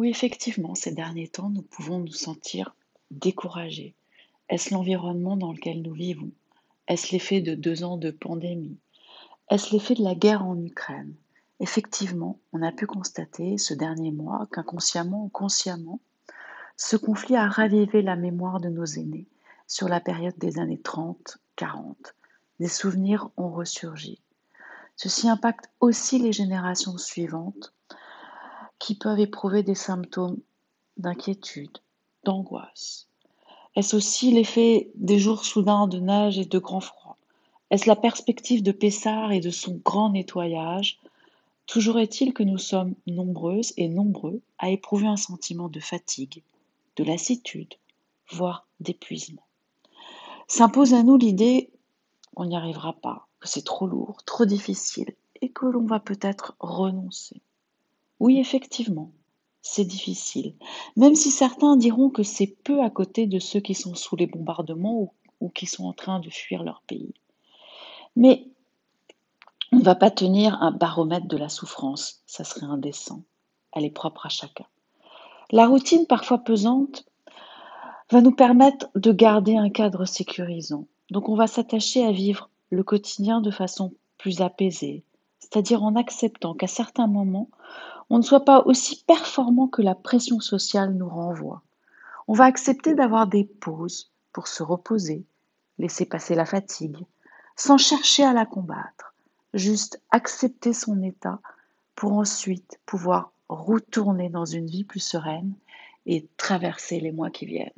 Oui, effectivement, ces derniers temps, nous pouvons nous sentir découragés. Est-ce l'environnement dans lequel nous vivons? Est-ce l'effet de 2 ans de pandémie? Est-ce l'effet de la guerre en Ukraine? Effectivement, on a pu constater ce dernier mois qu'inconsciemment ou consciemment, ce conflit a ravivé la mémoire de nos aînés sur la période des années 30-40. Des souvenirs ont ressurgi. Ceci impacte aussi les générations suivantes qui peuvent éprouver des symptômes d'inquiétude, d'angoisse. Est-ce aussi l'effet des jours soudains de neige et de grand froid? Est-ce la perspective de Pessard et de son grand nettoyage? Toujours est-il que nous sommes nombreuses et nombreux à éprouver un sentiment de fatigue, de lassitude, voire d'épuisement. S'impose à nous l'idée qu'on n'y arrivera pas, que c'est trop lourd, trop difficile et que l'on va peut-être renoncer. Oui, effectivement, c'est difficile, même si certains diront que c'est peu à côté de ceux qui sont sous les bombardements ou, qui sont en train de fuir leur pays. Mais on ne va pas tenir un baromètre de la souffrance, ça serait indécent. Elle est propre à chacun. La routine, parfois pesante, va nous permettre de garder un cadre sécurisant. Donc on va s'attacher à vivre le quotidien de façon plus apaisée, c'est-à-dire en acceptant qu'à certains moments, on ne soit pas aussi performant que la pression sociale nous renvoie. On va accepter d'avoir des pauses pour se reposer, laisser passer la fatigue, sans chercher à la combattre, juste accepter son état pour ensuite pouvoir retourner dans une vie plus sereine et traverser les mois qui viennent.